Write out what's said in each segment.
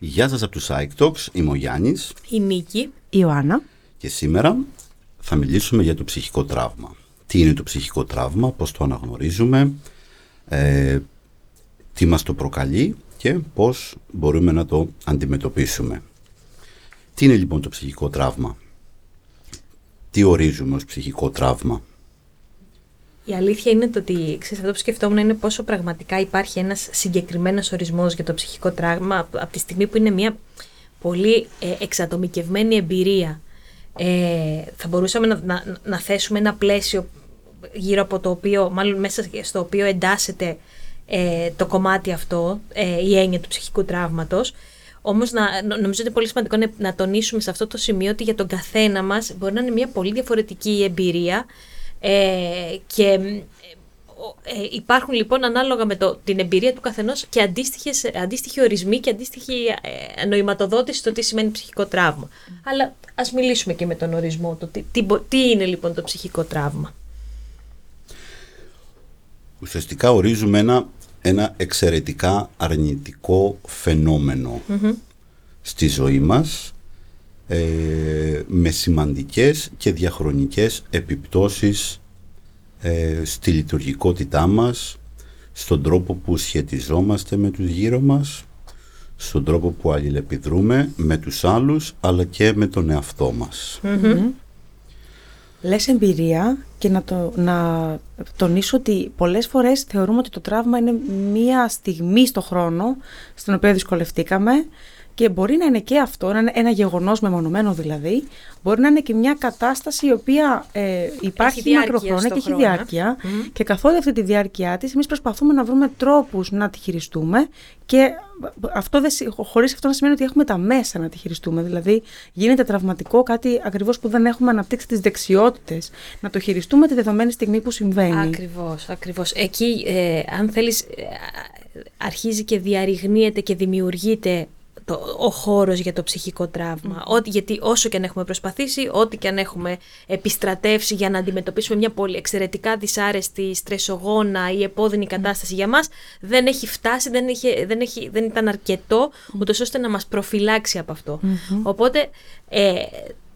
Γεια σας από τους Talks, είμαι ο Γιάννης Η Νίκη Η Ιωάννα. και σήμερα θα μιλήσουμε για το ψυχικό τραύμα. Τι είναι το ψυχικό τραύμα, πώς το αναγνωρίζουμε, ε, τι μας το προκαλεί και πώς μπορούμε να το αντιμετωπίσουμε. Τι είναι λοιπόν το ψυχικό τραύμα, τι ορίζουμε ως ψυχικό τραύμα; Η αλήθεια είναι το ότι ξέρεις, αυτό που σκεφτόμουν είναι πόσο πραγματικά υπάρχει ένας συγκεκριμένος ορισμός για το ψυχικό τραύμα από από τη στιγμή που είναι μια πολύ ε, εξατομικευμένη εμπειρία. Ε, θα μπορούσαμε να, να, να θέσουμε ένα πλαίσιο γύρω από το οποίο, μάλλον μέσα στο οποίο εντάσσεται ε, το κομμάτι αυτό, ε, η έννοια του ψυχικού τραύματος. Όμως να, νο- νομίζω ότι είναι πολύ σημαντικό να, να τονίσουμε σε αυτό το σημείο ότι για τον καθένα μας μπορεί να είναι μια πολύ διαφορετική εμπειρία ε, και ε, ο- ε, υπάρχουν λοιπόν ανάλογα με το, την εμπειρία του καθενός και αντίστοιχες, αντίστοιχοι ορισμοί και αντίστοιχη ε, νοηματοδότηση στο τι σημαίνει ψυχικό τραύμα. Αλλά ας μιλήσουμε και με τον ορισμό του. Τι, τι, μπο- τι είναι λοιπόν το ψυχικό τραύμα. Ουσιαστικά ορίζουμε ένα, ένα εξαιρετικά αρνητικό φαινόμενο στη ζωή μας ε, με σημαντικές και διαχρονικές επιπτώσεις ε, στη λειτουργικότητά μας, στον τρόπο που σχετιζόμαστε με τους γύρω μας, στον τρόπο που αλληλεπιδρούμε με τους άλλους αλλά και με τον εαυτό μας. Λες εμπειρία και να, το, να τονίσω ότι πολλές φορές θεωρούμε ότι το τραύμα είναι μία στιγμή στο χρόνο στην οποία δυσκολευτήκαμε και μπορεί να είναι και αυτό, να είναι ένα γεγονός μεμονωμένο δηλαδή, μπορεί να είναι και μια κατάσταση η οποία ε, υπάρχει διάρκεια μακροχρόνια στο και έχει χρόνο. διάρκεια και καθ' όλη αυτή τη διάρκεια της εμείς προσπαθούμε να βρούμε τρόπους να τη χειριστούμε και αυτό δεν, σι- χωρίς αυτό να σημαίνει ότι έχουμε τα μέσα να τη χειριστούμε. Δηλαδή γίνεται τραυματικό κάτι ακριβώς που δεν έχουμε αναπτύξει τις δεξιότητες να το χειριστούμε τη δεδομένη στιγμή που συμβαίνει. Ακριβώς, ακριβώς. Εκεί, ε, αν θέλεις, ε, αρχίζει και διαρριγνύεται και δημιουργείται το, ο χώρος για το ψυχικό τραύμα. Ό,τι, γιατί όσο και αν έχουμε προσπαθήσει, ό,τι και αν έχουμε επιστρατεύσει για να αντιμετωπίσουμε μια πολύ εξαιρετικά δυσάρεστη, στρεσογόνα ή επώδυνη κατάσταση για μας, δεν έχει φτάσει, δεν, έχει, δεν, έχει, δεν ήταν αρκετό, ούτως ώστε να μας προφυλάξει από αυτό. Οπότε, ε,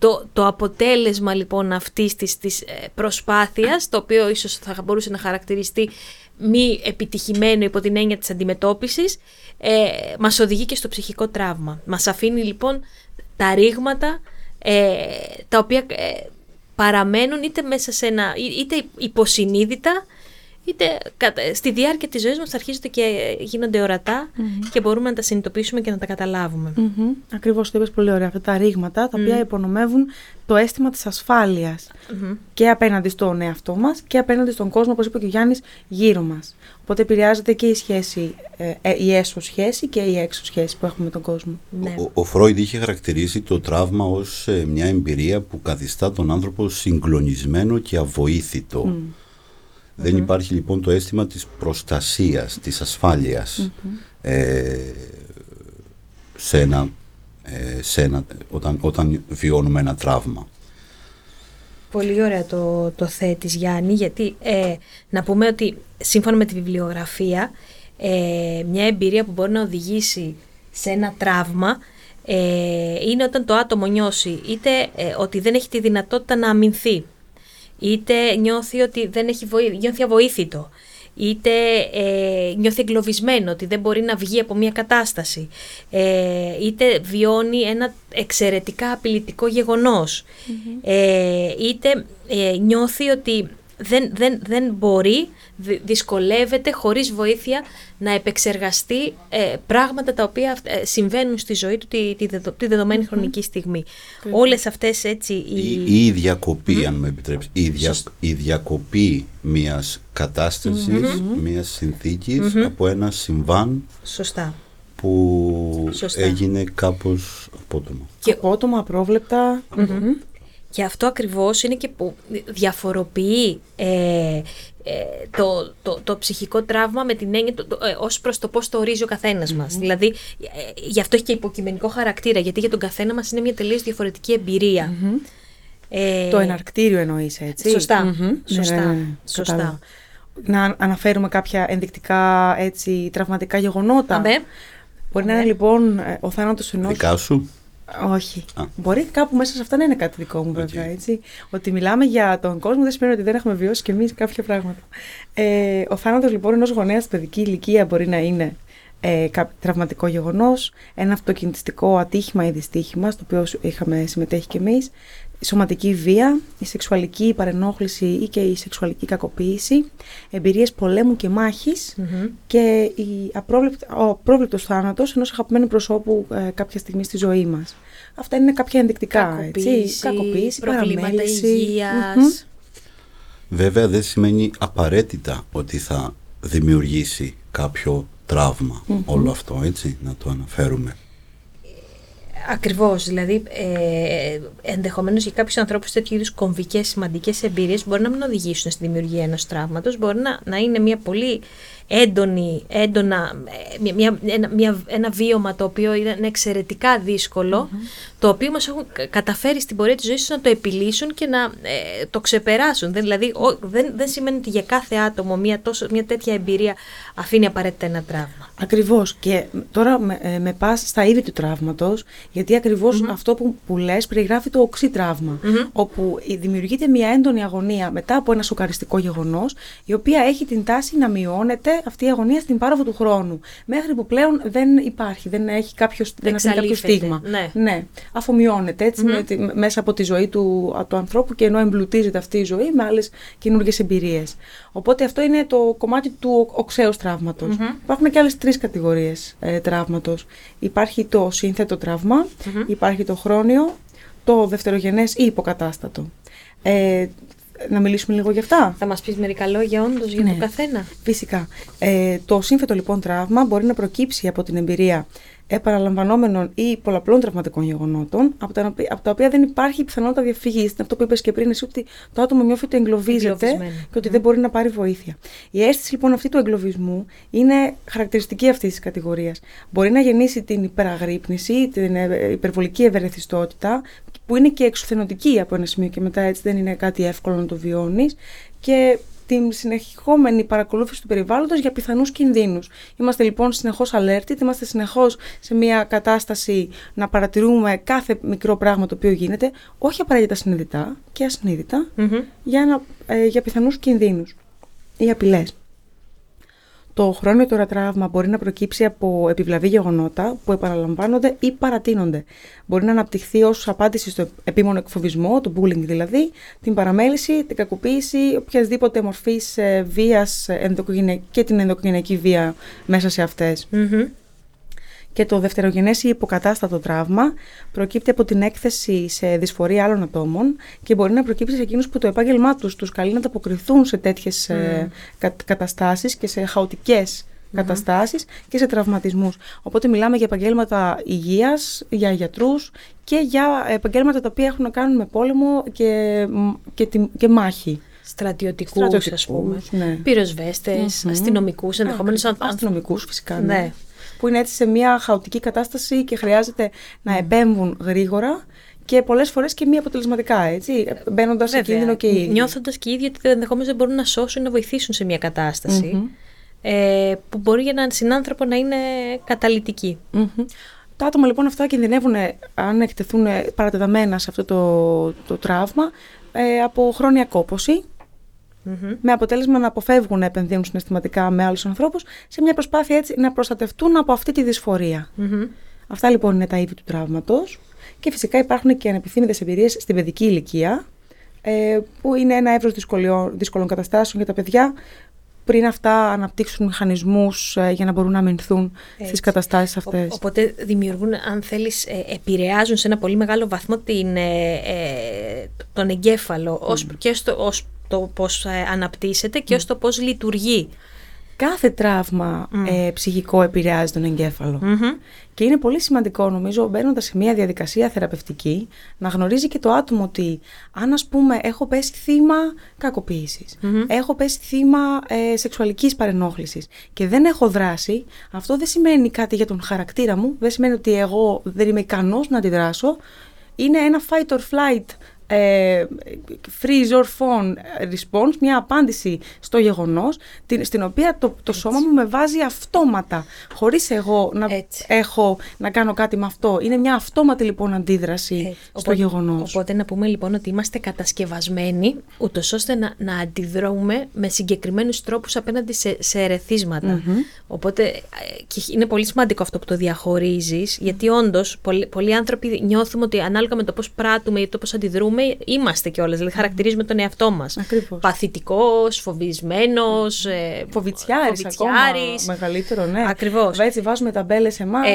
το, το αποτέλεσμα λοιπόν αυτής της, της ε, προσπάθειας, το οποίο ίσως θα μπορούσε να χαρακτηριστεί μη επιτυχημένο υπό την έννοια της αντιμετώπισης, ε, μας οδηγεί και στο ψυχικό τραύμα. Μας αφήνει λοιπόν τα ρήγματα ε, τα οποία ε, παραμένουν είτε μέσα σε ένα, εί- είτε υποσυνείδητα, είτε κατα- στη διάρκεια της ζωής μας αρχίζονται και γίνονται ορατά και μπορούμε να τα συνειδητοποιήσουμε και να τα καταλάβουμε. Μμμ. Ακριβώς το είπες πολύ ωραία. Αυτά τα ρήγματα τα οποία υπονομεύουν το αίσθημα της ασφαλειας και απέναντι στον εαυτό μας και απέναντι στον κόσμο, όπως είπε και ο Γιάννης, γύρω μας. Οπότε επηρεάζεται και η σχέση, ε, ε, η έσω σχέση και η έξω σχέση που έχουμε με τον κόσμο. Ναι. Ο, ο Φρόιντ είχε χαρακτηρίσει το τραύμα ως ε, μια εμπειρία που καθιστά τον άνθρωπο συγκλονισμένο και αβοήθητο. Δεν υπάρχει λοιπόν το αίσθημα της προστασίας, της ασφάλειας ε, σε ένα, ε, σε ένα, όταν, όταν βιώνουμε ένα τραύμα. Πολύ ωραία το, το θέτεις Γιάννη, γιατί ε, να πούμε ότι σύμφωνα με τη βιβλιογραφία, ε, μια εμπειρία που μπορεί να οδηγήσει σε ένα τραύμα ε, είναι όταν το άτομο νιώσει είτε ε, ότι δεν έχει τη δυνατότητα να αμυνθεί, είτε νιώθει ότι δεν έχει βοή, νιώθει αβοήθητο, είτε ε, νιώθει εγκλωβισμένο, ότι δεν μπορεί να βγει από μια κατάσταση, ε, είτε βιώνει ένα εξαιρετικά απειλητικό γεγονός, ε, είτε ε, νιώθει ότι δεν, δεν, δεν μπορεί, δυ- δυσκολεύεται χωρίς βοήθεια να επεξεργαστεί ε, πράγματα τα οποία ε, συμβαίνουν στη ζωή του τη, τη, δεδο- τη δεδομενη χρονική στιγμή. Όλες αυτές έτσι οι... Ή, ή η διακοπή, αν με επιτρέψεις, η, δια, η διακοπή μιας κατάστασης, μιας συνθήκης από ένα συμβάν Σωστά. που Σωστά. έγινε κάπως απότομα. Και απότομα, απρόβλεπτα. Μμμ. Και αυτό ακριβώς είναι και που διαφοροποιεί ε, ε, το, το, το ψυχικό τραύμα με την έννοια το, το, ε, ως προς το πώς το ορίζει ο καθένας μας. Δηλαδή, ε, γι' αυτό έχει και υποκειμενικό χαρακτήρα, γιατί για τον καθένα μας είναι μια τελείως διαφορετική εμπειρία. Ε, Το εναρκτήριο εννοείς έτσι; Σωστά. Μμμ. Ναι, Σωστά. ναι, ναι, ναι. Σωστά. Κατάλαβα. Να αναφέρουμε κάποια ενδεικτικά έτσι, τραυματικά γεγονότα. Αμπέ. Μπορεί να είναι λοιπόν ε, ο θάνατος ενός... Δικά σου. Όχι. Α. Μπορεί κάπου μέσα σε αυτά να είναι κάτι δικό μου, βέβαια. Έτσι. Ότι μιλάμε για τον κόσμο δεν σημαίνει ότι δεν έχουμε βιώσει κι εμείς κάποια πράγματα. Ε, ο θάνατος λοιπόν ενός γονέας στην παιδική ηλικία μπορεί να είναι ε, κάποιο τραυματικό γεγονός, ένα αυτοκινητιστικό ατύχημα ή δυστύχημα, στο οποίο είχαμε συμμετέχει κι εμείς, σωματική βία, η σεξουαλική παρενόχληση ή και η σεξουαλική κακοποίηση, εμπειρίες πολέμου και μάχης Μμμ. και η απρόβλεπτα- ο απρόβλεπτος θάνατος ενός αγαπημένου προσώπου ε, κάποια στιγμή στη ζωή μας. Αυτά είναι κάποια ενδεικτικά, έτσι. Κακοποίηση, Κακοποίηση, προβλήματα παραμέληση. υγείας. Μμμ. Βέβαια δεν σημαίνει απαραίτητα ότι θα δημιουργήσει κάποιο τραύμα όλο αυτό, έτσι, να το αναφέρουμε. Ακριβώς, δηλαδή ε, ενδεχομένως για κάποιους ανθρώπους τέτοιου είδους κομβικές σημαντικές εμπειρίες μπορεί να μην οδηγήσουν στη δημιουργία ενός τραύματος, μπορεί να, να είναι μια πολύ έντονη, έντονα, ε, μια, μια, ένα, μια, ένα βίωμα το οποίο είναι εξαιρετικά δύσκολο, το οποίο μας έχουν κα- καταφέρει στην πορεία της ζωής τους να το επιλύσουν και να ε, το ξεπεράσουν. Δεν, δηλαδή ο- δεν, δεν σημαίνει ότι για κάθε άτομο μια, τόσο, μια τέτοια εμπειρία αφήνει απαραίτητα ένα τραύμα. Ακριβώς και τώρα με, ε, με πας στα είδη του τραύματος γιατί ακριβώς αυτό που, που λες περιγράφει το οξύ τραύμα Μμμ. όπου η- δημιουργείται μια έντονη αγωνία μετά από ένα σοκαριστικό γεγονός η οποία έχει την τάση να μειώνεται αυτή η αγωνία στην πάροδο του χρόνου μέχρι που πλέον δεν υπάρχει, δεν έχει κάποιο, δεν αφήνει κάποιο Εξαλείφεται, στίγμα. ναι. ναι. Αφομοιώνεται έτσι με τη- μέσα από τη ζωή του, του ανθρώπου και ενώ εμπλουτίζεται αυτή η ζωή με άλλες καινούργιες εμπειρίες. Οπότε αυτό είναι το κομμάτι του οξέως τραύματος. Υπάρχουν και άλλες τρεις κατηγορίες ε, τραύματος. Υπάρχει το σύνθετο τραύμα, υπάρχει το χρόνιο, το δευτερογενές ή υποκατάστατο. Ε, να μιλήσουμε λίγο γι' αυτά. Θα μας πεις μερικά λόγια όντως για Ναι. το καθένα. Φυσικά. Ε, το σύνθετο λοιπόν τραύμα μπορεί να προκύψει από την εμπειρία επαναλαμβανόμενων ή πολλαπλών τραυματικών γεγονότων, από τα, οποία- από τα οποία δεν υπάρχει πιθανότητα διαφυγής. Είναι αυτό που είπες και πριν, εσύ, ότι το άτομο νιώθει ότι εγκλωβίζεται Εγκλωβισμένο. και ότι δεν μπορεί να πάρει βοήθεια. Η αίσθηση λοιπόν αυτή του εγκλωβισμού είναι χαρακτηριστική αυτής της κατηγορίας. Μπορεί να γεννήσει την υπεραγρύπνηση, την ε, υπερβολική ευερεθιστότητα, που είναι και εξουθενωτική από ένα σημείο και μετά έτσι δεν είναι κάτι εύκολο να το βιώνεις. Και την συνεχόμενη παρακολούθηση του περιβάλλοντος για πιθανούς κινδύνους. Είμαστε λοιπόν συνεχώς alerted, είμαστε συνεχώς σε μια κατάσταση να παρατηρούμε κάθε μικρό πράγμα το οποίο γίνεται, όχι απαραίτητα συνειδητά και ασυνείδητα, Μμμ. για, να, ε, για πιθανούς κινδύνους ή απειλές. Το χρόνιο τώρα τραύμα μπορεί να προκύψει από επιβλαβή γεγονότα που επαναλαμβάνονται ή παρατείνονται. Μπορεί να αναπτυχθεί ως απάντηση στο επίμονο εκφοβισμό, το bullying δηλαδή, την παραμέληση, την κακοποίηση, οποιασδήποτε μορφής ε, βίας ε, ενδοκογενεια- και την ενδοκογενειακή βία μέσα σε αυτές. Μμμ. Και το δευτερογενές ή υποκατάστατο τραύμα προκύπτει από την έκθεση σε δυσφορία άλλων ατόμων και μπορεί να προκύψει σε εκείνους που το επάγγελμά τους τους καλεί να ανταποκριθούν σε τέτοιες ε, κα, καταστάσεις και σε χαοτικές καταστάσεις και σε τραυματισμούς. Οπότε μιλάμε για επαγγέλματα υγείας, για γιατρούς και για επαγγέλματα τα οποία έχουν να κάνουν με πόλεμο και, και, τη- και μάχη. Στρατιωτικούς, Στρατιωτικούς, ας πούμε. ναι. Πυροσβέστες, Μμμ. αστυνομικούς, ενδεχομένως αν- αν- αστυνομικούς φυσικά. Ναι. Ναι. Που είναι έτσι σε μια χαοτική κατάσταση και χρειάζεται να επέμβουν γρήγορα και πολλές φορές και μη αποτελεσματικά, έτσι, μπαίνοντας σε Βέβαια, κίνδυνο και οι ίδιοι. Νιώθοντας και οι ίδιοι ότι ενδεχομένως δεν μπορούν να σώσουν ή να βοηθήσουν σε μια κατασταση ε, που μπορεί για έναν συνάνθρωπο να είναι καταλυτική. Μμμ. Τα άτομα λοιπόν αυτά κινδυνεύουν ε, αν εκτεθούν ε, παρατεταμένα σε αυτό το, το τραύμα ε, από χρόνια κόπωση Μμμ. με αποτέλεσμα να αποφεύγουν να επενδύουν συναισθηματικά με άλλους ανθρώπους σε μια προσπάθεια έτσι να προστατευτούν από αυτή τη δυσφορία. Μμμ. Αυτά λοιπόν είναι τα είδη του τραύματος και φυσικά υπάρχουν και ανεπιθύμητες εμπειρίες στην παιδική ηλικία ε, που είναι ένα εύρος δυσκολιών- δύσκολων καταστάσεων για τα παιδιά πριν αυτά αναπτύξουν μηχανισμούς ε, για να μπορούν να αμυνθούν στις Έτσι. καταστάσεις Ο- αυτές. Οπότε δημιουργούν, αν θέλεις, ε, επηρεάζουν σε ένα πολύ μεγάλο βαθμό την, ε, ε, τον εγκέφαλο ως, και στο, ως το πώς ε, αναπτύσσεται και ως το πώς λειτουργεί. Κάθε τραύμα ε, ψυχικό επηρεάζει τον εγκέφαλο. Μμμ. Και είναι πολύ σημαντικό, νομίζω, μπαίνοντας σε μια διαδικασία θεραπευτική, να γνωρίζει και το άτομο ότι αν, ας πούμε, έχω πέσει θύμα κακοποίησης, έχω πέσει θύμα ε, σεξουαλικής παρενόχλησης και δεν έχω δράσει, αυτό δεν σημαίνει κάτι για τον χαρακτήρα μου, δεν σημαίνει ότι εγώ δεν είμαι ικανός να αντιδράσω. Είναι ένα fight or flight ε, freeze or fawn response, μια απάντηση στο γεγονός, την, στην οποία το, το σώμα μου με βάζει αυτόματα, χωρίς εγώ να Έτσι. έχω να κάνω κάτι με αυτό. Είναι μια αυτόματη λοιπόν αντίδραση Έτσι. στο Οπότε- γεγονός. Οπότε να πούμε λοιπόν ότι είμαστε κατασκευασμένοι ούτως ώστε να, να αντιδρούμε με συγκεκριμένους τρόπους απέναντι σε, σε ερεθίσματα. Οπότε ε, και είναι πολύ σημαντικό αυτό που το διαχωρίζεις γιατί όντως πολλοί, πολλοί άνθρωποι νιώθουμε ότι ανάλογα με το πώς πράττουμε ή το πώς αντιδρούμε είμαστε κιόλας, δηλαδή χαρακτηρίζουμε τον εαυτό μας. Ακριβώς. Παθητικός, φοβισμένος, ε, Φοβιτσιάρης, ακόμα φοβιτσιάρης. μεγαλύτερο, ναι. Ακριβώς. Έτσι βάζουμε ταμπέλες σε εμάς,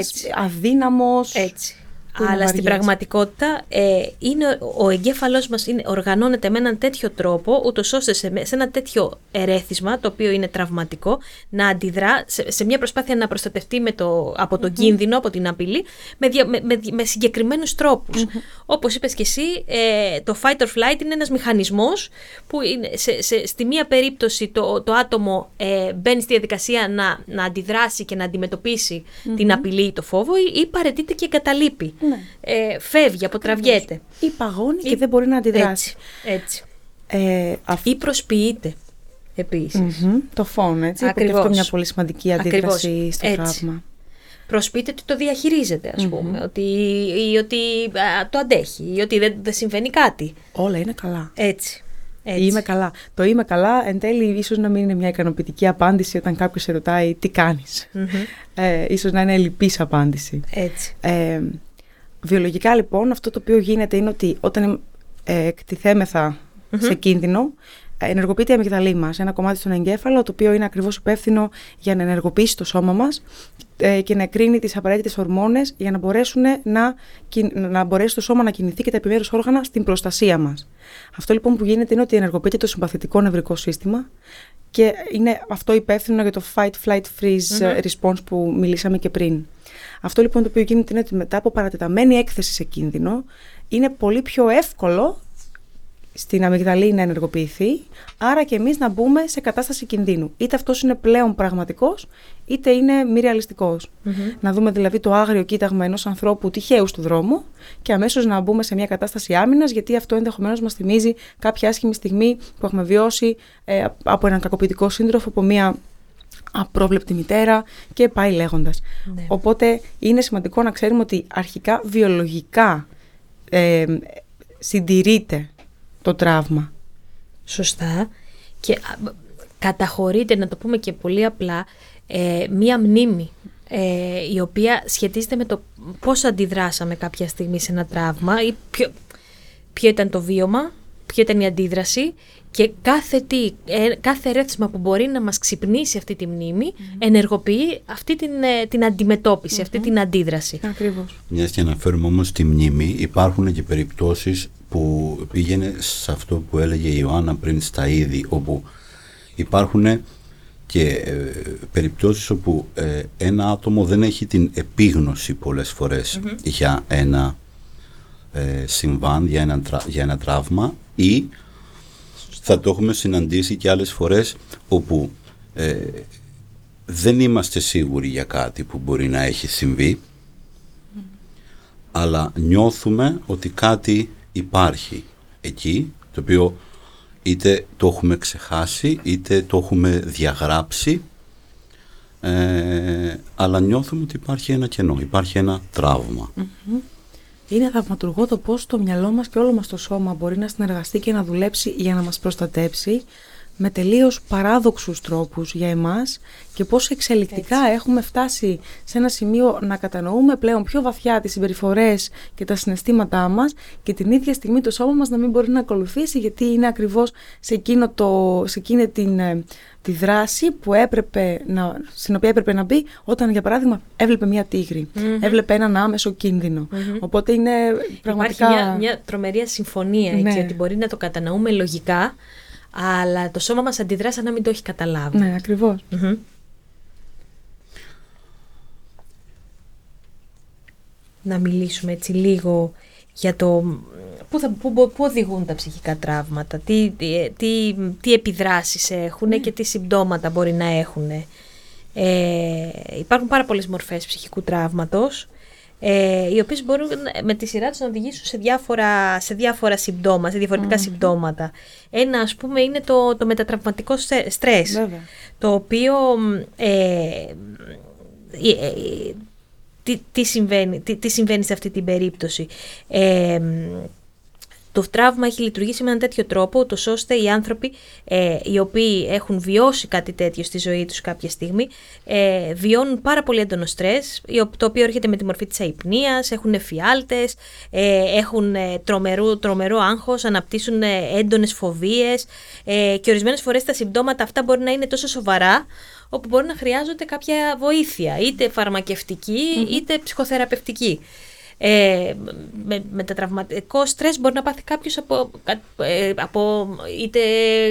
Έτσι. Αδύναμος. Έτσι. Που είναι Αλλά στην βαριές. πραγματικότητα ε, είναι, ο- ο εγκέφαλός μας είναι, οργανώνεται με έναν τέτοιο τρόπο, ούτως ώστε σε, με- σε ένα τέτοιο ερέθισμα, το οποίο είναι τραυματικό, να αντιδρά σε, σε μια προσπάθεια να προστατευτεί με το, από τον κίνδυνο, από την απειλή, με, δια, με, με, με συγκεκριμένους τρόπους. Όπως είπες και εσύ, ε, το fight or flight είναι ένας μηχανισμός που είναι, σε, σε, στη μία περίπτωση το, το άτομο ε, μπαίνει στη διαδικασία να, να αντιδράσει και να αντιμετωπίσει την απειλή ή το φόβο ή, ή παρετείται και εγκαταλείπει. Ναι. Ε, φεύγει, αποτραβιέται. Ή παγώνει και Ή- δεν μπορεί να αντιδράσει. Έτσι, έτσι. Ε, αυ- Ή προσποιείται επίσης. Μμμ, το φόνο, έτσι. που Και Ακριβώς. αυτό μια πολύ σημαντική αντίδραση Ακριβώς. στο Έτσι. τραύμα. Προσποιείται ότι το διαχειρίζεται, ας πούμε. Ότι, ή ότι α, το αντέχει, ή ότι δεν, δεν συμβαίνει κάτι. Όλα είναι καλά. Έτσι. έτσι. Είμαι καλά. Το είμαι καλά, εν τέλει, ίσως να μην είναι μια ικανοποιητική απάντηση όταν κάποιος σε ρωτάει τι κάνεις. Ε, ίσως να είναι λυπή απάντηση. Έτσι. Ε, βιολογικά λοιπόν αυτό το οποίο γίνεται είναι ότι όταν ε, εκτιθέμεθα σε κίνδυνο ε, ενεργοποιείται η αμυγδαλή μας, ένα κομμάτι στον εγκέφαλο το οποίο είναι ακριβώς υπεύθυνο για να ενεργοποιήσει το σώμα μας ε, και να εκρίνει τις απαραίτητες ορμόνες για να, μπορέσουν να, κιν- να μπορέσει το σώμα να κινηθεί και τα επιμέρους όργανα στην προστασία μας. Αυτό λοιπόν που γίνεται είναι ότι ενεργοποιείται το συμπαθητικό νευρικό σύστημα και είναι αυτό υπεύθυνο για το fight, flight, freeze ε, response που μιλήσαμε και πριν. Αυτό λοιπόν το οποίο γίνεται είναι ότι μετά από παρατεταμένη έκθεση σε κίνδυνο είναι πολύ πιο εύκολο στην αμυγδαλή να ενεργοποιηθεί, άρα και εμείς να μπούμε σε κατάσταση κινδύνου. Είτε αυτός είναι πλέον πραγματικός, είτε είναι μη ρεαλιστικός. Να δούμε δηλαδή το άγριο κοίταγμα ενός ανθρώπου τυχαίου του δρόμου και αμέσως να μπούμε σε μια κατάσταση άμυνας, γιατί αυτό ενδεχομένως μας θυμίζει κάποια άσχημη στιγμή που έχουμε βιώσει ε, από έναν κακοποιητικό σύντροφο, από μια απρόβλεπτη μητέρα και πάει λέγοντας. Ναι. Οπότε είναι σημαντικό να ξέρουμε ότι αρχικά βιολογικά ε, συντηρείται το τραύμα. Σωστά. Και α, καταχωρείται, να το πούμε και πολύ απλά, ε, μία μνήμη ε, η οποία σχετίζεται με το πώς αντιδράσαμε κάποια στιγμή σε ένα τραύμα ή ποιο, ποιο ήταν το βίωμα, ποιο ήταν η αντίδραση και κάθε, τι, ε, κάθε ερέθισμα που μπορεί να μας ξυπνήσει αυτή τη μνήμη ενεργοποιεί αυτή την, ε, την αντιμετώπιση, αυτή την αντίδραση. Ακριβώς. Μιας και αναφέρουμε όμως τη μνήμη, υπάρχουν και περιπτώσεις που πήγαινε σε αυτό που έλεγε η Ιωάννα πριν στα είδη, όπου υπάρχουν και ε, περιπτώσεις όπου ε, ένα άτομο δεν έχει την επίγνωση πολλές φορές για ένα ε, συμβάν, για ένα, τρα- για ένα τραύμα ή θα το έχουμε συναντήσει και άλλες φορές όπου ε, δεν είμαστε σίγουροι για κάτι που μπορεί να έχει συμβεί αλλά νιώθουμε ότι κάτι υπάρχει εκεί το οποίο είτε το έχουμε ξεχάσει είτε το έχουμε διαγράψει ε, αλλά νιώθουμε ότι υπάρχει ένα κενό, υπάρχει ένα τραύμα. Είναι θαυματουργό το πώς το μυαλό μας και όλο μας το σώμα μπορεί να συνεργαστεί και να δουλέψει για να μας προστατέψει με τελείως παράδοξους τρόπους για εμάς και πώς εξελικτικά έχουμε φτάσει σε ένα σημείο να κατανοούμε πλέον πιο βαθιά τις συμπεριφορές και τα συναισθήματά μας και την ίδια στιγμή το σώμα μας να μην μπορεί να ακολουθήσει γιατί είναι ακριβώς σε, εκείνο το, σε εκείνη την, ε, τη δράση που έπρεπε να, στην οποία έπρεπε να μπει όταν για παράδειγμα έβλεπε μια τίγρη, έβλεπε έναν άμεσο κίνδυνο. Οπότε είναι πραγματικά... Υπάρχει μια, μια τρομερή συμφωνία έτσι, Ναι. ότι μπορεί να το κατανοούμε λογικά, αλλά το σώμα μας αντιδρά σαν να μην το έχει καταλάβει. Ναι, ακριβώς. Μμμ. Να μιλήσουμε έτσι λίγο για το πού, θα, πού, πού οδηγούν τα ψυχικά τραύματα, τι, τι, τι, τι επιδράσεις έχουν και τι συμπτώματα μπορεί να έχουν. Ε, υπάρχουν πάρα πολλές μορφές ψυχικού τραύματος. Ε, οι οποίες μπορούν με τη σειρά τους να οδηγήσουν σε διάφορα, σε διάφορα συμπτώματα, σε διαφορετικα συμπτώματα. Ένα ας πούμε είναι το, το μετατραυματικό στρες, Βέβαια. το οποίο ε, ε, ε, τι, τι, συμβαίνει, τι, τι συμβαίνει σε αυτή την περίπτωση. Ε, το τραύμα έχει λειτουργήσει με έναν τέτοιο τρόπο, ούτως ώστε οι άνθρωποι ε, οι οποίοι έχουν βιώσει κάτι τέτοιο στη ζωή τους κάποια στιγμή, ε, βιώνουν πάρα πολύ έντονο στρες, το οποίο έρχεται με τη μορφή της αϊπνίας, έχουν εφιάλτες, ε, έχουν ε, τρομερό, τρομερό άγχος, αναπτύσσουν ε, έντονες φοβίες ε, και ορισμένες φορές τα συμπτώματα αυτά μπορεί να είναι τόσο σοβαρά, όπου μπορεί να χρειάζονται κάποια βοήθεια, είτε είτε ψυχοθεραπευτική ε, με, με τα τραυματικό στρες μπορεί να πάθει κάποιος από, ε, από είτε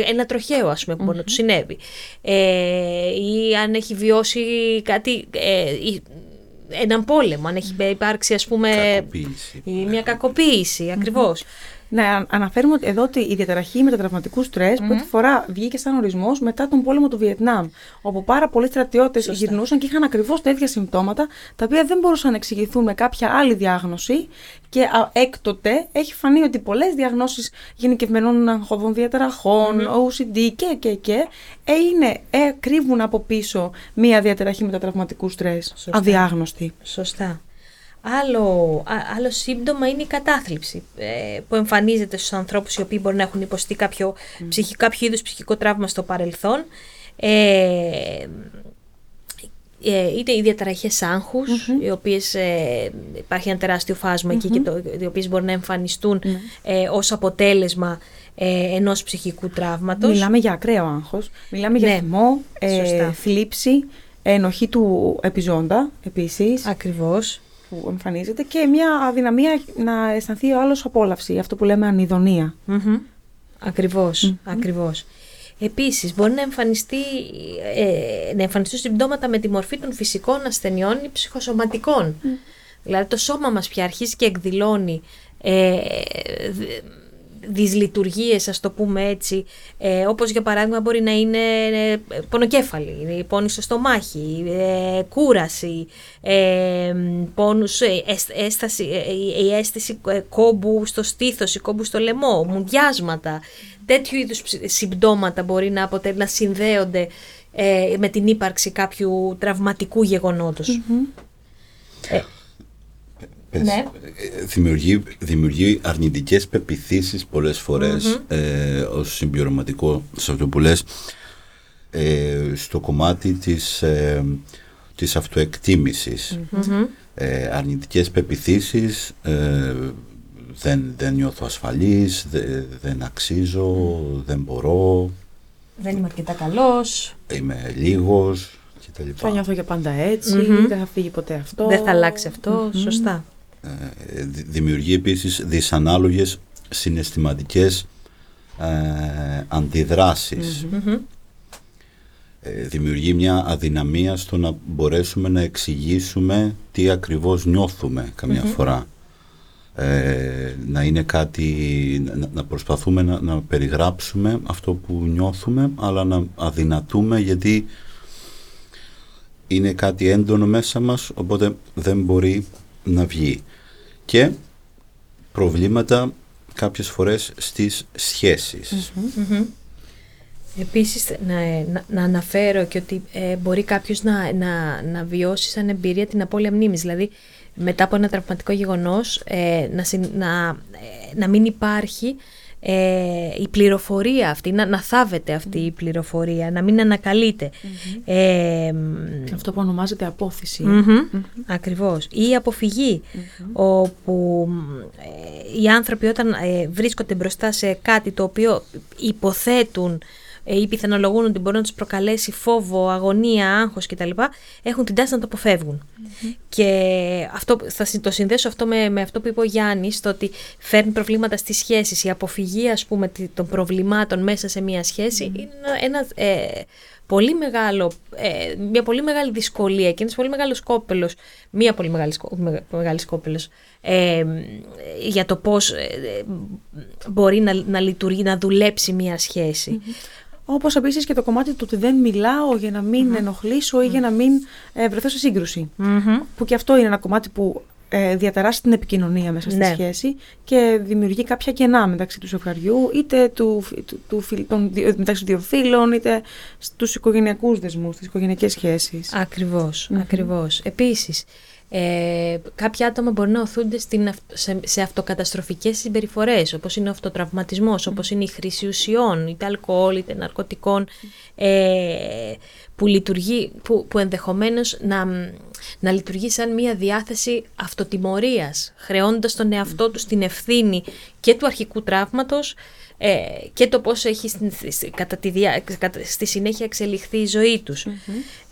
ένα τροχαίο ας πούμε που μπορεί να του συνέβη ε, ή αν έχει βιώσει κάτι ε, έναν πόλεμο, αν έχει υπάρξει ας πούμε κακοποίηση. ή μια κακοποίηση ακριβώς. Να αναφέρουμε εδώ ότι η διαταραχή μετατραυματικού στρες mm-hmm. πρώτη φορά βγήκε σαν ορισμός μετά τον πόλεμο του Βιετνάμ. Όπου πάρα πολλοί στρατιώτες γυρνούσαν και είχαν ακριβώς τα ίδια συμπτώματα, τα οποία δεν μπορούσαν να εξηγηθούν με κάποια άλλη διάγνωση. Και α, έκτοτε έχει φανεί ότι πολλές διαγνώσεις γενικευμένων αγχωδών διαταραχών, mm-hmm. OCD και, και, και ε, είναι, ε, κρύβουν από πίσω μία διαταραχή μετατραυματικού στρες. Αδιάγνωστη. Σωστά. Άλλο, άλλο σύμπτωμα είναι η κατάθλιψη ε, που εμφανίζεται στους ανθρώπους οι οποίοι μπορεί να έχουν υποστεί κάποιο, mm. ψυχικό, κάποιο είδους ψυχικό τραύμα στο παρελθόν. Ε, ε, είτε οι διαταραχές οι οποίες ε, υπάρχει ένα τεράστιο εκεί και το, οι οποίες μπορεί να εμφανιστούν mm. ε, ως αποτέλεσμα ε, ενός ψυχικού τραύματος. Μιλάμε για ακραίο άγχος, μιλάμε για ναι, θυμό, ε, θλίψη, ενοχή του επιζώντα επίσης. Ακριβώς που εμφανίζεται και μια αδυναμία να αισθανθεί ο άλλος απόλαυση, αυτό που λέμε ανιδονία. Mm-hmm. Ακριβώς, ακριβώς. Επίσης, μπορεί να, εμφανιστεί, ε, να εμφανιστούν συμπτώματα με τη μορφή των φυσικών ασθενειών ή ψυχοσωματικών. Δηλαδή, το σώμα μας πια αρχίζει και εκδηλώνει ε, δυσλειτουργίες, ας το πούμε έτσι, ε, όπως για παράδειγμα μπορεί να είναι ε, πονοκέφαλη, πόνοι στο στομάχι, ε, κούραση, ε, πόνους, ε, έσταση, η αίσθηση κόμπου στο στήθος, η κόμπου στο λαιμό, μουδιάσματα, τέτοιου είδους συμπτώματα μπορεί να, αποτελ, να συνδέονται με την ύπαρξη κάποιου τραυματικού γεγονότος. Ναι. Δημιουργεί, δημιουργεί αρνητικές πεπιθήσεις πολλές ε, ως συμπληρωματικό σε αυτό που λες ε, στο κομμάτι της, ε, της αυτοεκτίμησης. Ε, αρνητικές πεπιθήσεις ε, δεν, δεν νιώθω ασφαλής δεν αξίζω δεν μπορώ. Δεν είμαι αρκετά καλός. Είμαι λίγος θα νιώθω για πάντα δεν θα φύγει ποτέ αυτό. Δεν θα αλλάξει σωστά. ε, δημιουργεί επίσης δυσανάλογες συναισθηματικές ε, αντιδρασεις ε, δημιουργεί μια αδυναμία στο να μπορέσουμε να εξηγήσουμε τι ακριβώς νιώθουμε φορά. Ε, να είναι κάτι, να, προσπαθούμε να, να, περιγράψουμε αυτό που νιώθουμε αλλά να αδυνατούμε γιατί είναι κάτι έντονο μέσα μας οπότε δεν μπορεί να βγει και προβλήματα κάποιες φορές στις σχέσεις. Επίσης να, να, αναφέρω και ότι ε, μπορεί κάποιος να, να, να βιώσει σαν εμπειρία την απώλεια μνήμης. Δηλαδή μετά από ένα τραυματικό γεγονός ε, να, να, ε, να μην υπάρχει ε, η πληροφορία αυτή, να, να θάβεται αυτή η πληροφορία, να μην ανακαλειται Ε, Αυτό που ονομάζεται απόφυση. Ακριβώς. Ή η αποφυγη όπου ε, οι άνθρωποι όταν ε, βρίσκονται μπροστά σε κάτι το οποίο υποθέτουν ε, ή πιθανολογούν ότι μπορεί να τους προκαλέσει φόβο, αγωνία, άγχος κτλ., έχουν την τάση να το αποφευγουν Και αυτό, θα το συνδέσω αυτό με, με αυτό που είπε ο Γιάννης, το ότι φέρνει προβλήματα στις σχέσεις. Η αποφυγή, ας πούμε, των προβλημάτων μέσα σε μία σχεση είναι ένα. Ε, πολύ μεγάλο, ε, μια πολύ μεγάλη δυσκολία και ένας πολύ μεγάλος κόπελος, μια πολύ μεγάλη, μεγάλη κόπελος ε, για το πώς ε, μπορεί να, να λειτουργεί, να δουλέψει μια σχεση όπως επίσης και το κομμάτι του ότι δεν μιλάω για να μην mm ενοχλήσω ή για να μην ε, βρεθώ σε σύγκρουση. Που και αυτό είναι ένα κομμάτι που ε, διαταράσει την επικοινωνία μέσα στη Ναι. σχέση και δημιουργεί κάποια κενά μεταξύ του ζευγαριού, είτε του, του, του, φιλ- των, δύο- μεταξύ των δύο φίλων, είτε στους οικογενειακούς δεσμούς, στις οικογενειακές σχέσεις. Ακριβώς, Μμμ. ακριβώς. Επίσης, ε, κάποια άτομα μπορεί να οθούνται στην, αυ- σε, σε αυτοκαταστροφικές συμπεριφορές, όπως είναι ο αυτοτραυματισμός, όπως είναι η χρήση ουσιών, είτε αλκοόλ, είτε ναρκωτικών, ε, που, λειτουργεί, που, που ενδεχομένως να, να λειτουργεί σαν μια διάθεση αυτοτιμωρίας, χρεώντας τον εαυτό του στην ευθύνη και του αρχικού τραύματος ε, και το πώς έχει στην, στη- κατά τη διά, κατά, στη συνέχεια εξελιχθεί η ζωή τους.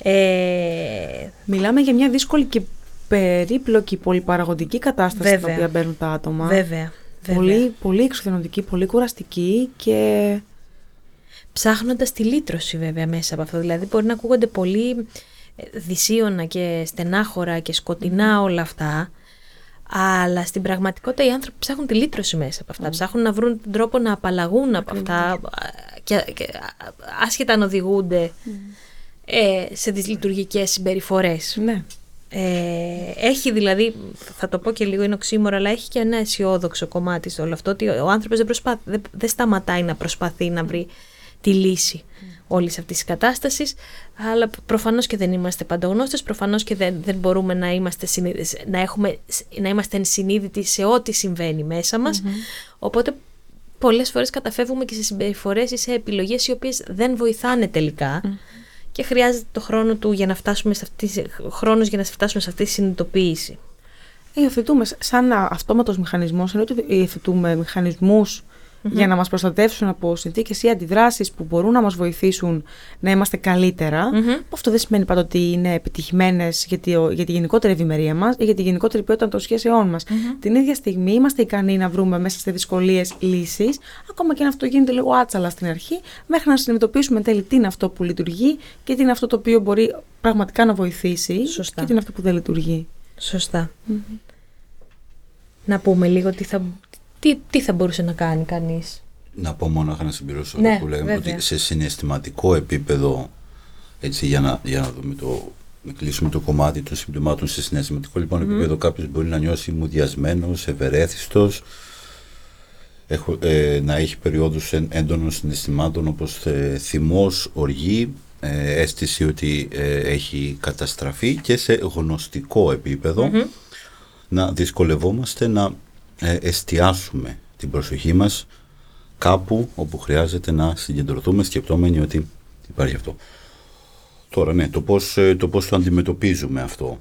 Ε, Μιλάμε για μια δύσκολη και περίπλοκη πολυπαραγωγική κατάσταση στην Βέβαια. οποία μπαίνουν τα άτομα. βέβαια, βέβαια. Πολύ, πολύ εξουθενωτική, πολύ κουραστική και Ψάχνοντας τη λύτρωση βέβαια μέσα από αυτό. Δηλαδή μπορεί να ακούγονται πολύ ε, δυσίωνα και στενάχωρα και σκοτεινά όλα αυτά, αλλά στην πραγματικότητα οι άνθρωποι ψάχνουν τη λύτρωση μέσα από αυτά. Ψάχνουν να βρουν τον τρόπο να απαλλαγούν από αυτά α, και, και α, άσχετα αν οδηγούνται ε, σε δυσλειτουργικές συμπεριφορές. ναι. Ε, έχει δηλαδή, θα το πω και λίγο είναι οξύμορο, αλλά έχει και ένα αισιόδοξο κομμάτι σε όλο αυτό ότι ο άνθρωπος δεν, προσπά, δεν, δεν σταματάει να προσπαθεί να βρει τη λύση όλης αυτής της κατάστασης, αλλά προφανώς και δεν είμαστε παντογνώστες, προφανώς και δεν, δεν μπορούμε να είμαστε, συνείδη- να, έχουμε, να είμαστε ενσυνείδητοι σε ό,τι συμβαίνει μέσα μας, οπότε πολλές φορές καταφεύγουμε και σε συμπεριφορές ή σε επιλογές οι οποίες δεν βοηθάνε τελικά και χρειάζεται το χρόνο του για να φτάσουμε σε αυτή, χρόνος για να φτάσουμε σε αυτή τη συνειδητοποίηση. Υιοθετούμε σαν α- αυτόματος μηχανισμός, ενώ ότι υιοθετούμε μηχανισμούς για να μας προστατεύσουν από συνθήκες ή αντιδράσεις που μπορούν να μας βοηθήσουν να είμαστε καλύτερα. Μμμ. που Αυτό δεν σημαίνει πάντα ότι είναι επιτυχημένες για τη, για τη γενικότερη ευημερία μας ή για τη γενικότερη ποιότητα των σχέσεών μας. Την ίδια στιγμή είμαστε ικανοί να βρούμε μέσα σε δυσκολίες λύσεις, ακόμα και αν αυτό γίνεται λίγο άτσαλα στην αρχή, μέχρι να συνειδητοποιήσουμε εν τέλει τι είναι αυτό που λειτουργεί και τι είναι αυτό το οποίο μπορεί πραγματικά να βοηθήσει Σωστά. και τι είναι αυτό που δεν λειτουργεί. Σωστά. Να πούμε λίγο τι θα, τι, τι θα μπορούσε να κάνει κανείς; Να πω μόνο να συμπληρώσω Ναι, αυτό που λέμε βέβαια. ότι σε συναισθηματικό επίπεδο έτσι για να, για να δούμε το να κλείσουμε το κομμάτι των συμπτωμάτων σε συναισθηματικό λοιπόν επίπεδο κάποιος μπορεί να νιώσει μουδιασμένος, ευερέθιστος έχω, ε, να έχει περιόδους εν- έντονων συναισθημάτων όπως ε, θυμός, οργή ε, αίσθηση ότι ε, έχει καταστραφεί και σε γνωστικό επίπεδο να δυσκολευόμαστε να ε, εστιάσουμε την προσοχή μας κάπου όπου χρειάζεται να συγκεντρωθούμε σκεπτόμενοι ότι υπάρχει αυτό. Τώρα ναι, το πώς ε, το, πώς το αντιμετωπίζουμε αυτό.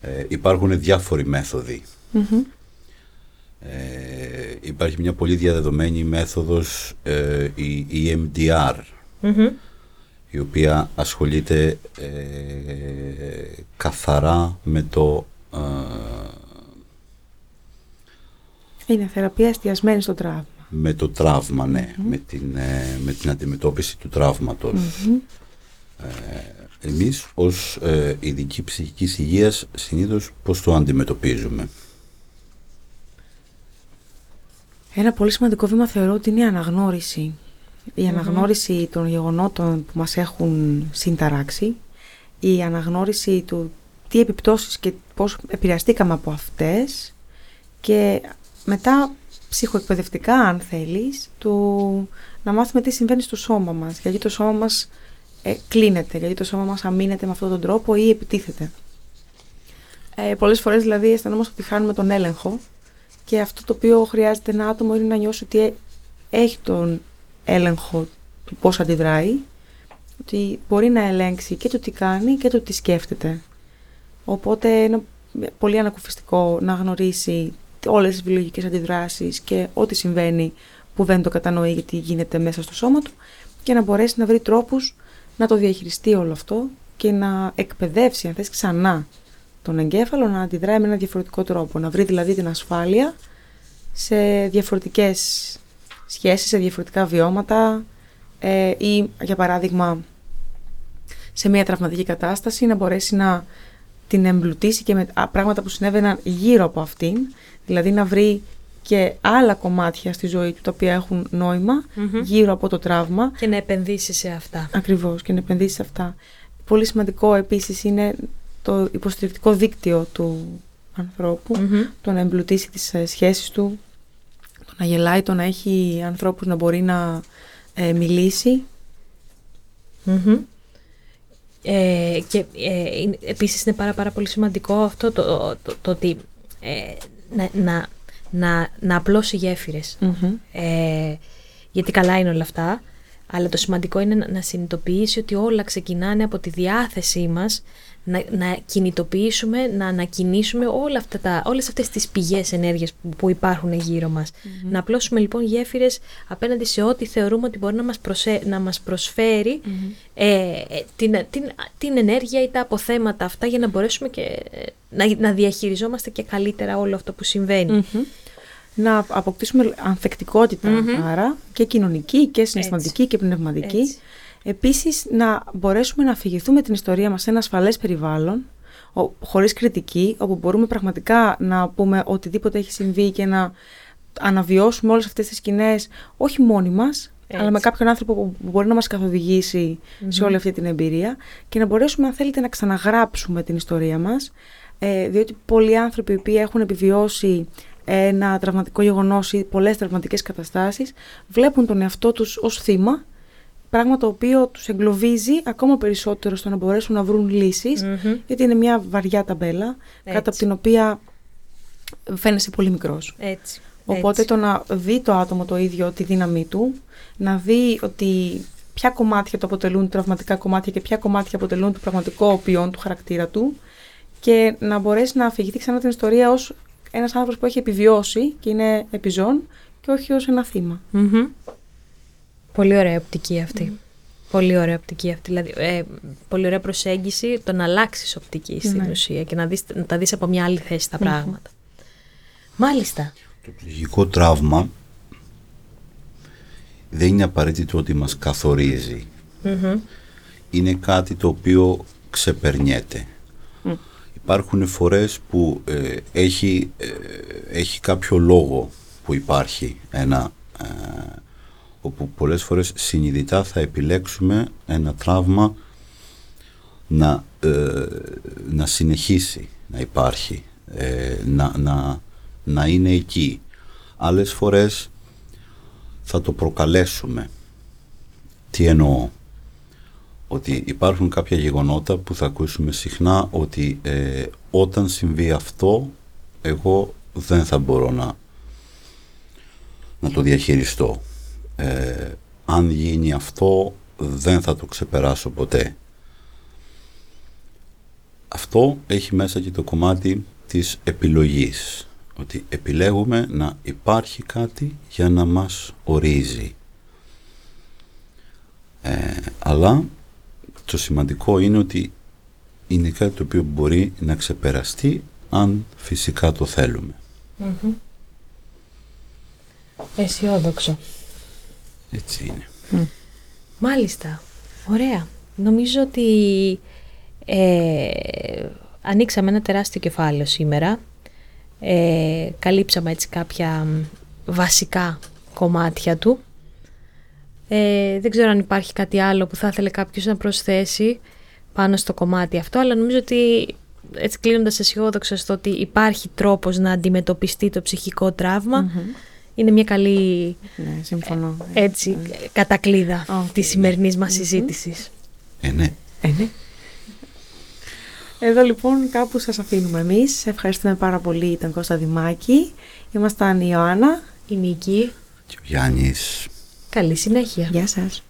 Ε, υπάρχουν διάφοροι μέθοδοι. Ε, υπάρχει μια πολύ διαδεδομένη μέθοδος, ε, η EMDR, Μμμ. η οποία ασχολείται ε, καθαρά με το ε, Είναι θεραπεία εστιασμένη στο τραύμα. με το τραύμα, ναι, με, την, ε, με την αντιμετώπιση του τραύματος. Ε, εμείς ως ε, ειδικοί ψυχικής υγείας συνήθως πώς το αντιμετωπίζουμε; Ένα πολύ σημαντικό βήμα θεωρώ ότι είναι η αναγνώριση. Η αναγνώριση των γεγονότων που μας έχουν συνταράξει, η αναγνώριση του τι επιπτώσεις και πώς επηρεαστήκαμε από αυτές και μετά ψυχοεκπαιδευτικά αν θέλεις του να μάθουμε τι συμβαίνει στο σώμα μας γιατί το σώμα μας ε, κλείνεται, γιατί το σώμα μας αμήνεται με αυτόν τον τρόπο ή επιτίθεται. Ε, πολλές φορές δηλαδή αισθανόμαστε ότι χάνουμε τον έλεγχο και αυτό το οποίο χρειάζεται ένα άτομο είναι να νιώσει ότι ε- έχει τον έλεγχο του πώς αντιδράει, ότι μπορεί να ελέγξει και το τι κάνει και το τι σκέφτεται. Οπότε είναι πολύ ανακουφιστικό να γνωρίσει όλες τις βιολογικές αντιδράσεις και ό,τι συμβαίνει που δεν το κατανοεί γιατί γίνεται μέσα στο σώμα του και να μπορέσει να βρει τρόπους να το διαχειριστεί όλο αυτό και να εκπαιδεύσει, αν θες, ξανά τον εγκέφαλο να αντιδράει με ένα διαφορετικό τρόπο. Να βρει δηλαδή την ασφάλεια σε διαφορετικές σχέσεις, σε διαφορετικά βιώματα ε, ή για παράδειγμα σε μια τραυματική κατάσταση να μπορέσει να την εμπλουτίσει και με α, πράγματα που συνέβαιναν γύρω από αυτήν, δηλαδή να βρει και άλλα κομμάτια στη ζωή του τα οποία έχουν νόημα Μμμ. γύρω από το τραύμα Και να επενδύσει σε αυτά. Ακριβώς και να επενδύσει σε αυτά. Πολύ σημαντικό επίσης είναι το υποστηρικτικό δίκτυο του ανθρώπου, το να εμπλουτίσει τις ε, σχέσεις του, το να γελάει, το να έχει ανθρώπους να μπορεί να ε, μιλήσει. Ε, και ε, επίσης είναι πάρα, πάρα πολύ σημαντικό αυτό το, το, ότι ε, να, να, να, να απλώσει γέφυρες. Ε, γιατί καλά είναι όλα αυτά, αλλά το σημαντικό είναι να, να συνειδητοποιήσει ότι όλα ξεκινάνε από τη διάθεσή μας να, να κινητοποιήσουμε, να ανακινήσουμε όλα αυτά τα, όλες αυτές τις πηγές ενέργειας που, υπάρχουν γύρω μας. Να απλώσουμε λοιπόν γέφυρες απέναντι σε ό,τι θεωρούμε ότι μπορεί να μας, να μας προσφέρει ε, ε, την, την, την ενέργεια ή τα αποθέματα αυτά για να μπορέσουμε και ε, να, να διαχειριζόμαστε και καλύτερα όλο αυτό που συμβαίνει. Να αποκτήσουμε ανθεκτικότητα άρα και κοινωνική και συναισθηματική και πνευματική. Επίσης, να μπορέσουμε να αφηγηθούμε την ιστορία μας σε ένα ασφαλές περιβάλλον, χωρίς κριτική, όπου μπορούμε πραγματικά να πούμε οτιδήποτε έχει συμβεί και να αναβιώσουμε όλες αυτές τις σκηνές, όχι μόνοι μας, αλλά με κάποιον άνθρωπο που μπορεί να μας καθοδηγησει σε όλη αυτή την εμπειρία και να μπορέσουμε, αν θέλετε, να ξαναγράψουμε την ιστορία μας, ε, διότι πολλοί άνθρωποι που έχουν επιβιώσει ένα τραυματικό γεγονός ή πολλές τραυματικές καταστάσεις, βλέπουν τον εαυτό τους ως θύμα Πράγμα το οποίο τους εγκλωβίζει ακόμα περισσότερο στο να μπορέσουν να βρουν λυσεις γιατί είναι μια βαριά ταμπέλα, κάτω από την οποία φαίνεσαι πολύ μικρός. Έτσι. Οπότε το να δει το άτομο το ίδιο τη δύναμή του, να δει ότι ποια κομμάτια το αποτελούν τραυματικά κομμάτια και ποια κομμάτια αποτελούν το πραγματικό ποιόν του χαρακτήρα του και να μπορέσει να αφηγηθεί ξανά την ιστορία ως ένας άνθρωπος που έχει επιβιώσει και είναι επιζών και όχι ως ένα θύμα. Πολύ ωραία οπτική αυτή. Πολύ ωραία οπτική αυτή. Δηλαδή, ε, πολύ ωραία προσέγγιση το να αλλάξεις οπτική στην ναι. ουσία και να, δεις, να τα δεις από μια άλλη θέση τα πράγματα. Μάλιστα. Το ψυχικό τραύμα δεν είναι απαραίτητο ότι μας καθοριζει Είναι κάτι το οποίο ξεπερνιέται. Υπάρχουν φορές που ε, έχει, ε, έχει κάποιο λόγο που υπάρχει ένα όπου πολλές φορές συνειδητά θα επιλέξουμε ένα τραύμα να, ε, να συνεχίσει να υπάρχει, ε, να, να, να είναι εκεί. Άλλες φορές θα το προκαλέσουμε. Τι εννοώ; Ότι υπάρχουν κάποια γεγονότα που θα ακούσουμε συχνά ότι ε, όταν συμβεί αυτό εγώ δεν θα μπορώ να, να το διαχειριστώ ε, αν γίνει αυτό δεν θα το ξεπεράσω ποτέ. Αυτό έχει μέσα και το κομμάτι της επιλογής. Ότι επιλέγουμε να υπάρχει κάτι για να μας ορίζει. Ε, αλλά το σημαντικό είναι ότι είναι κάτι το οποίο μπορεί να ξεπεραστεί αν φυσικά το θέλουμε. Mm-hmm. Αισιόδοξο. Έτσι είναι. Μάλιστα. Ωραία. Νομίζω ότι ε, ανοίξαμε ένα τεράστιο κεφάλαιο σήμερα. Ε, καλύψαμε έτσι κάποια βασικά κομμάτια του. Ε, δεν ξέρω αν υπάρχει κάτι άλλο που θα ήθελε κάποιος να προσθέσει πάνω στο κομμάτι αυτό, αλλά νομίζω ότι έτσι κλείνοντας αισιόδοξα στο ότι υπάρχει τρόπος να αντιμετωπιστεί το ψυχικό είναι μια καλή ναι, συμφωνώ. έτσι, ναι. κατακλίδα oh, της σημερινής μας συζήτησης. Ε, ναι. Ε, ναι. Εδώ λοιπόν κάπου σας αφήνουμε εμείς. Ευχαριστούμε πάρα πολύ ήταν Κώστα Δημάκη. Ήμασταν η Ιωάννα. Η Νίκη. Και ο Γιάννης. Καλή συνέχεια. Γεια σας.